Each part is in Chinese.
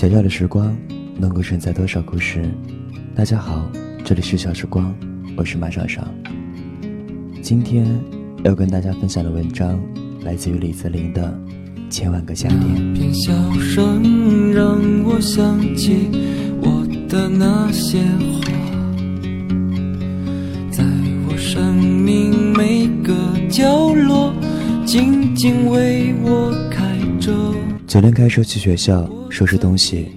小小的时光，能够承载多少故事？大家好，这里是小时光，我是马爽爽。今天要跟大家分享的文章来自于李泽霖的《千万个夏天》。片笑声让我想起我的那些花，在我生命每个角落，静静为我开着。昨天开车去学校收拾东西，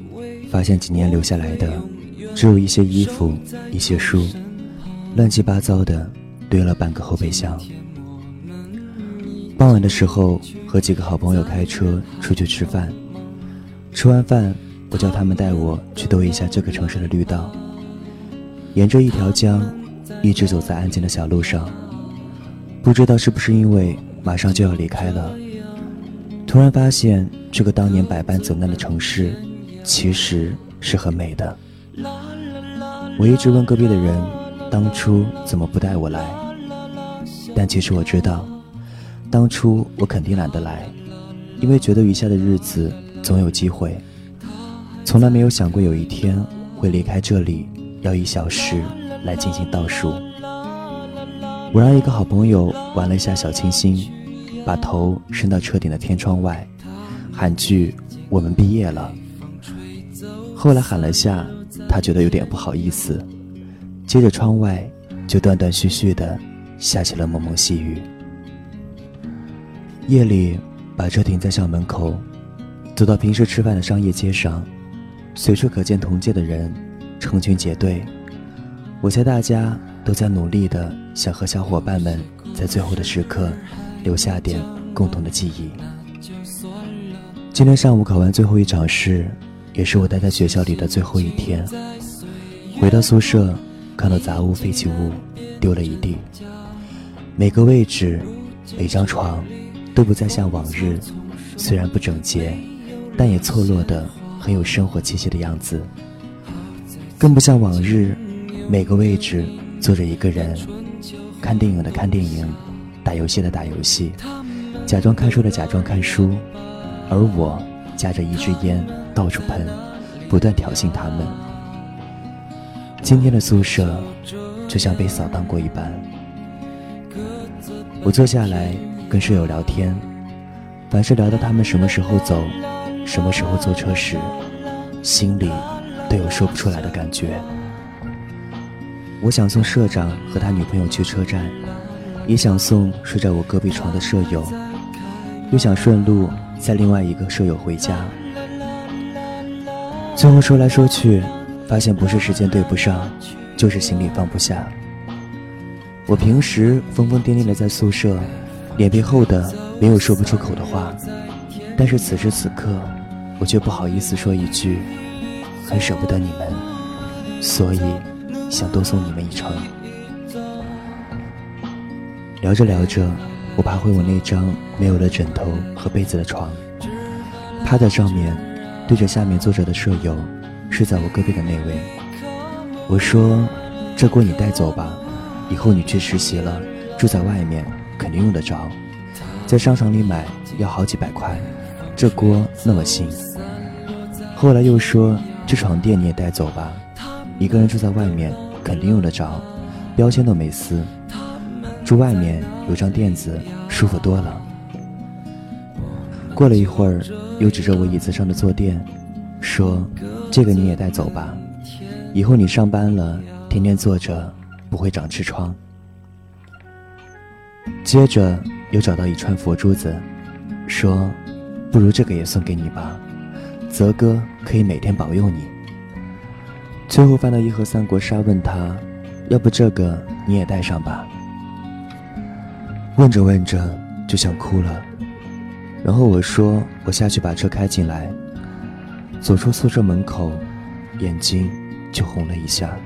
发现几年留下来的，只有一些衣服、一些书，乱七八糟的堆了半个后备箱。傍晚的时候，和几个好朋友开车出去吃饭，吃完饭，我叫他们带我去兜一下这个城市的绿道。沿着一条江，一直走在安静的小路上，不知道是不是因为马上就要离开了，突然发现。这个当年百般走难的城市，其实是很美的。我一直问隔壁的人，当初怎么不带我来？但其实我知道，当初我肯定懒得来，因为觉得余下的日子总有机会。从来没有想过有一天会离开这里，要以小时来进行倒数。我让一个好朋友玩了一下小清新，把头伸到车顶的天窗外。喊句“我们毕业了”，后来喊了下，他觉得有点不好意思。接着窗外就断断续续的下起了蒙蒙细雨。夜里把车停在校门口，走到平时吃饭的商业街上，随处可见同届的人成群结队。我猜大家都在努力的想和小伙伴们在最后的时刻留下点共同的记忆。今天上午考完最后一场试，也是我待在学校里的最后一天。回到宿舍，看到杂物、废弃物丢了一地，每个位置、每张床都不再像往日，虽然不整洁，但也错落的很有生活气息的样子。更不像往日，每个位置坐着一个人，看电影的看电影，打游戏的打游戏，假装看书的假装看书。而我夹着一支烟到处喷，不断挑衅他们。今天的宿舍就像被扫荡过一般。我坐下来跟舍友聊天，凡是聊到他们什么时候走，什么时候坐车时，心里都有说不出来的感觉。我想送社长和他女朋友去车站，也想送睡在我隔壁床的舍友，又想顺路。载另外一个舍友回家，最后说来说去，发现不是时间对不上，就是行李放不下。我平时疯疯癫癫的在宿舍，脸皮厚的没有说不出口的话，但是此时此刻，我却不好意思说一句，很舍不得你们，所以想多送你们一程。聊着聊着。我爬回我那张没有了枕头和被子的床，趴在上面，对着下面坐着的舍友，睡在我隔壁的那位。我说：“这锅你带走吧，以后你去实习了，住在外面肯定用得着。在商场里买要好几百块，这锅那么新。”后来又说：“这床垫你也带走吧，一个人住在外面肯定用得着，标签都没撕。”住外面有张垫子，舒服多了。过了一会儿，又指着我椅子上的坐垫，说：“这个你也带走吧，以后你上班了，天天坐着不会长痔疮。”接着又找到一串佛珠子，说：“不如这个也送给你吧，泽哥可以每天保佑你。”最后翻到一盒三国杀，问他：“要不这个你也带上吧？”问着问着就想哭了，然后我说：“我下去把车开进来。”走出宿舍门口，眼睛就红了一下。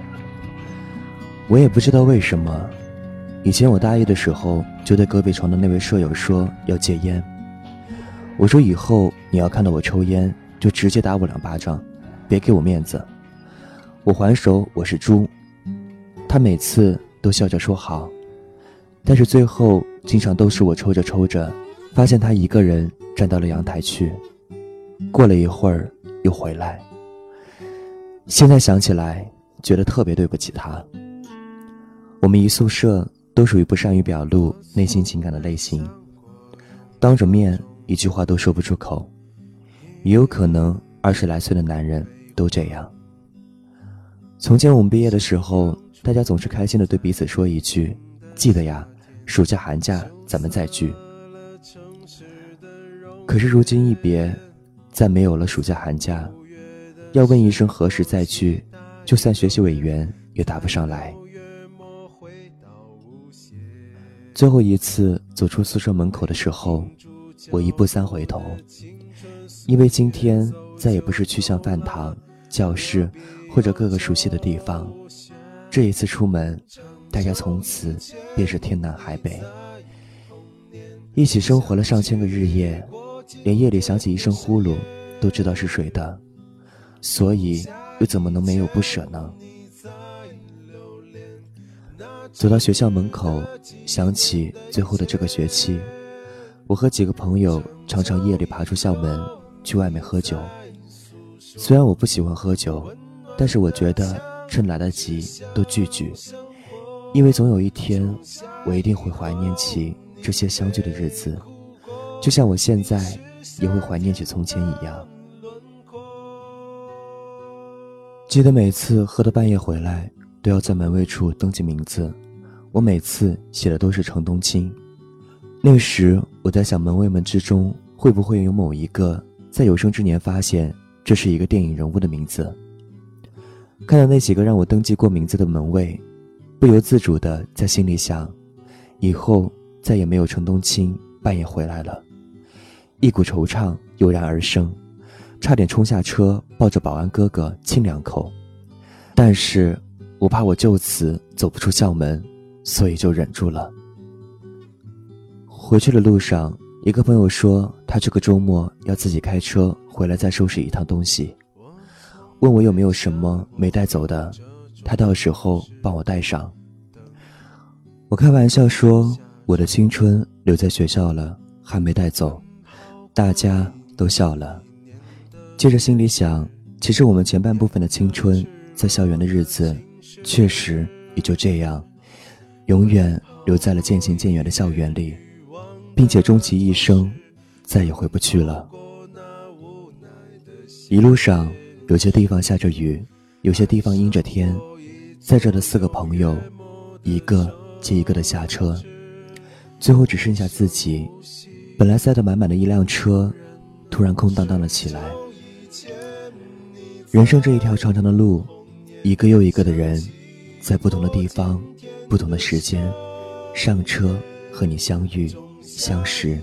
我也不知道为什么，以前我大一的时候就对隔壁床的那位舍友说要戒烟。我说：“以后你要看到我抽烟，就直接打我两巴掌，别给我面子。”我还手，我是猪。他每次都笑着说好。但是最后，经常都是我抽着抽着，发现他一个人站到了阳台去。过了一会儿，又回来。现在想起来，觉得特别对不起他。我们一宿舍都属于不善于表露内心情感的类型，当着面一句话都说不出口。也有可能二十来岁的男人都这样。从前我们毕业的时候，大家总是开心的对彼此说一句：“记得呀，暑假寒假咱们再聚。”可是如今一别，再没有了暑假寒假，要问一声何时再聚，就算学习委员也答不上来。最后一次走出宿舍门口的时候，我一步三回头。因为今天再也不是去向饭堂、教室或者各个熟悉的地方，这一次出门，大家从此便是天南海北，一起生活了上千个日夜，连夜里响起一声呼噜，都知道是谁的，所以又怎么能没有不舍呢？走到学校门口，想起最后的这个学期，我和几个朋友常常夜里爬出校门。去外面喝酒，虽然我不喜欢喝酒，但是我觉得趁来得及都聚聚，因为总有一天，我一定会怀念起这些相聚的日子，就像我现在也会怀念起从前一样。记得每次喝到半夜回来，都要在门卫处登记名字，我每次写的都是程冬青。那时我在想，门卫们之中会不会有某一个。在有生之年发现这是一个电影人物的名字，看到那几个让我登记过名字的门卫，不由自主的在心里想：以后再也没有程冬青半夜回来了。一股惆怅油然而生，差点冲下车抱着保安哥哥亲两口，但是我怕我就此走不出校门，所以就忍住了。回去的路上。一个朋友说，他这个周末要自己开车回来再收拾一趟东西，问我有没有什么没带走的，他到时候帮我带上。我开玩笑说，我的青春留在学校了，还没带走，大家都笑了。接着心里想，其实我们前半部分的青春，在校园的日子，确实也就这样，永远留在了渐行渐远的校园里。并且终其一生，再也回不去了。一路上，有些地方下着雨，有些地方阴着天。在这的四个朋友，一个接一个的下车，最后只剩下自己。本来塞得满满的一辆车，突然空荡荡了起来。人生这一条长长的路，一个又一个的人，在不同的地方、不同的时间，上车和你相遇。相识，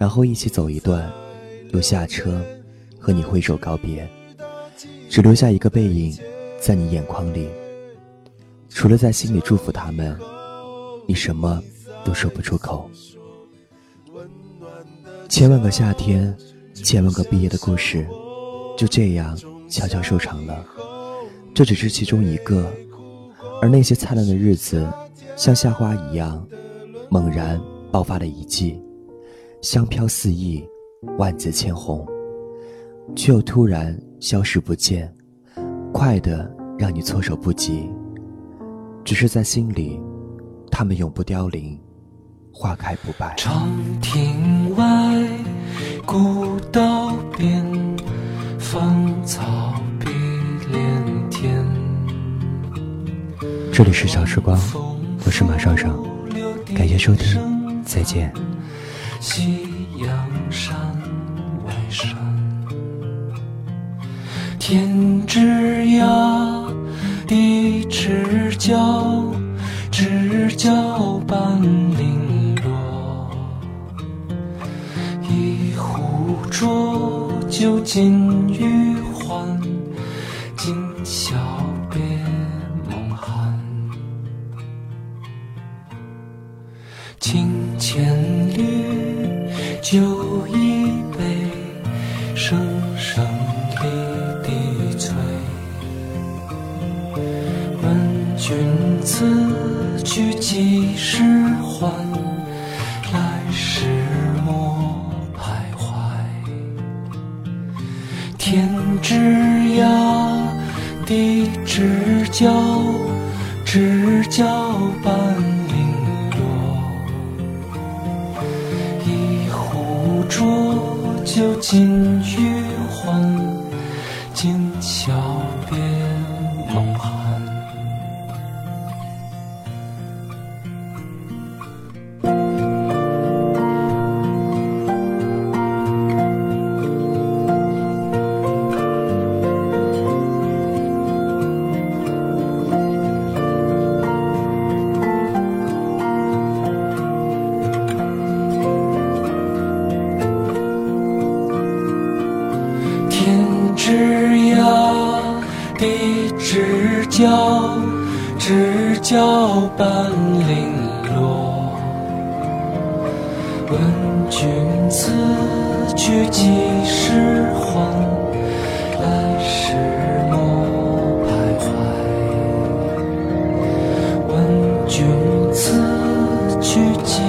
然后一起走一段，又下车，和你挥手告别，只留下一个背影，在你眼眶里。除了在心里祝福他们，你什么都说不出口。千万个夏天，千万个毕业的故事，就这样悄悄收场了。这只是其中一个，而那些灿烂的日子，像夏花一样，猛然。爆发的一季，香飘四溢，万紫千红，却又突然消失不见，快的让你措手不及。只是在心里，它们永不凋零，花开不败。长亭外，古道边，芳草碧连天。这里是小时光，我是马双双，感谢收听。再见。夕阳山外山，天之涯，地之角，知交半零落。一壶浊酒尽余欢，今宵别梦寒。情。千缕酒一杯，生此去几时还？来时莫徘徊。天。之涯地之角，知交半零落。一壶浊酒尽余欢，今宵地之角，知交半零落。问君此去几时还？来时莫徘徊。问君此去几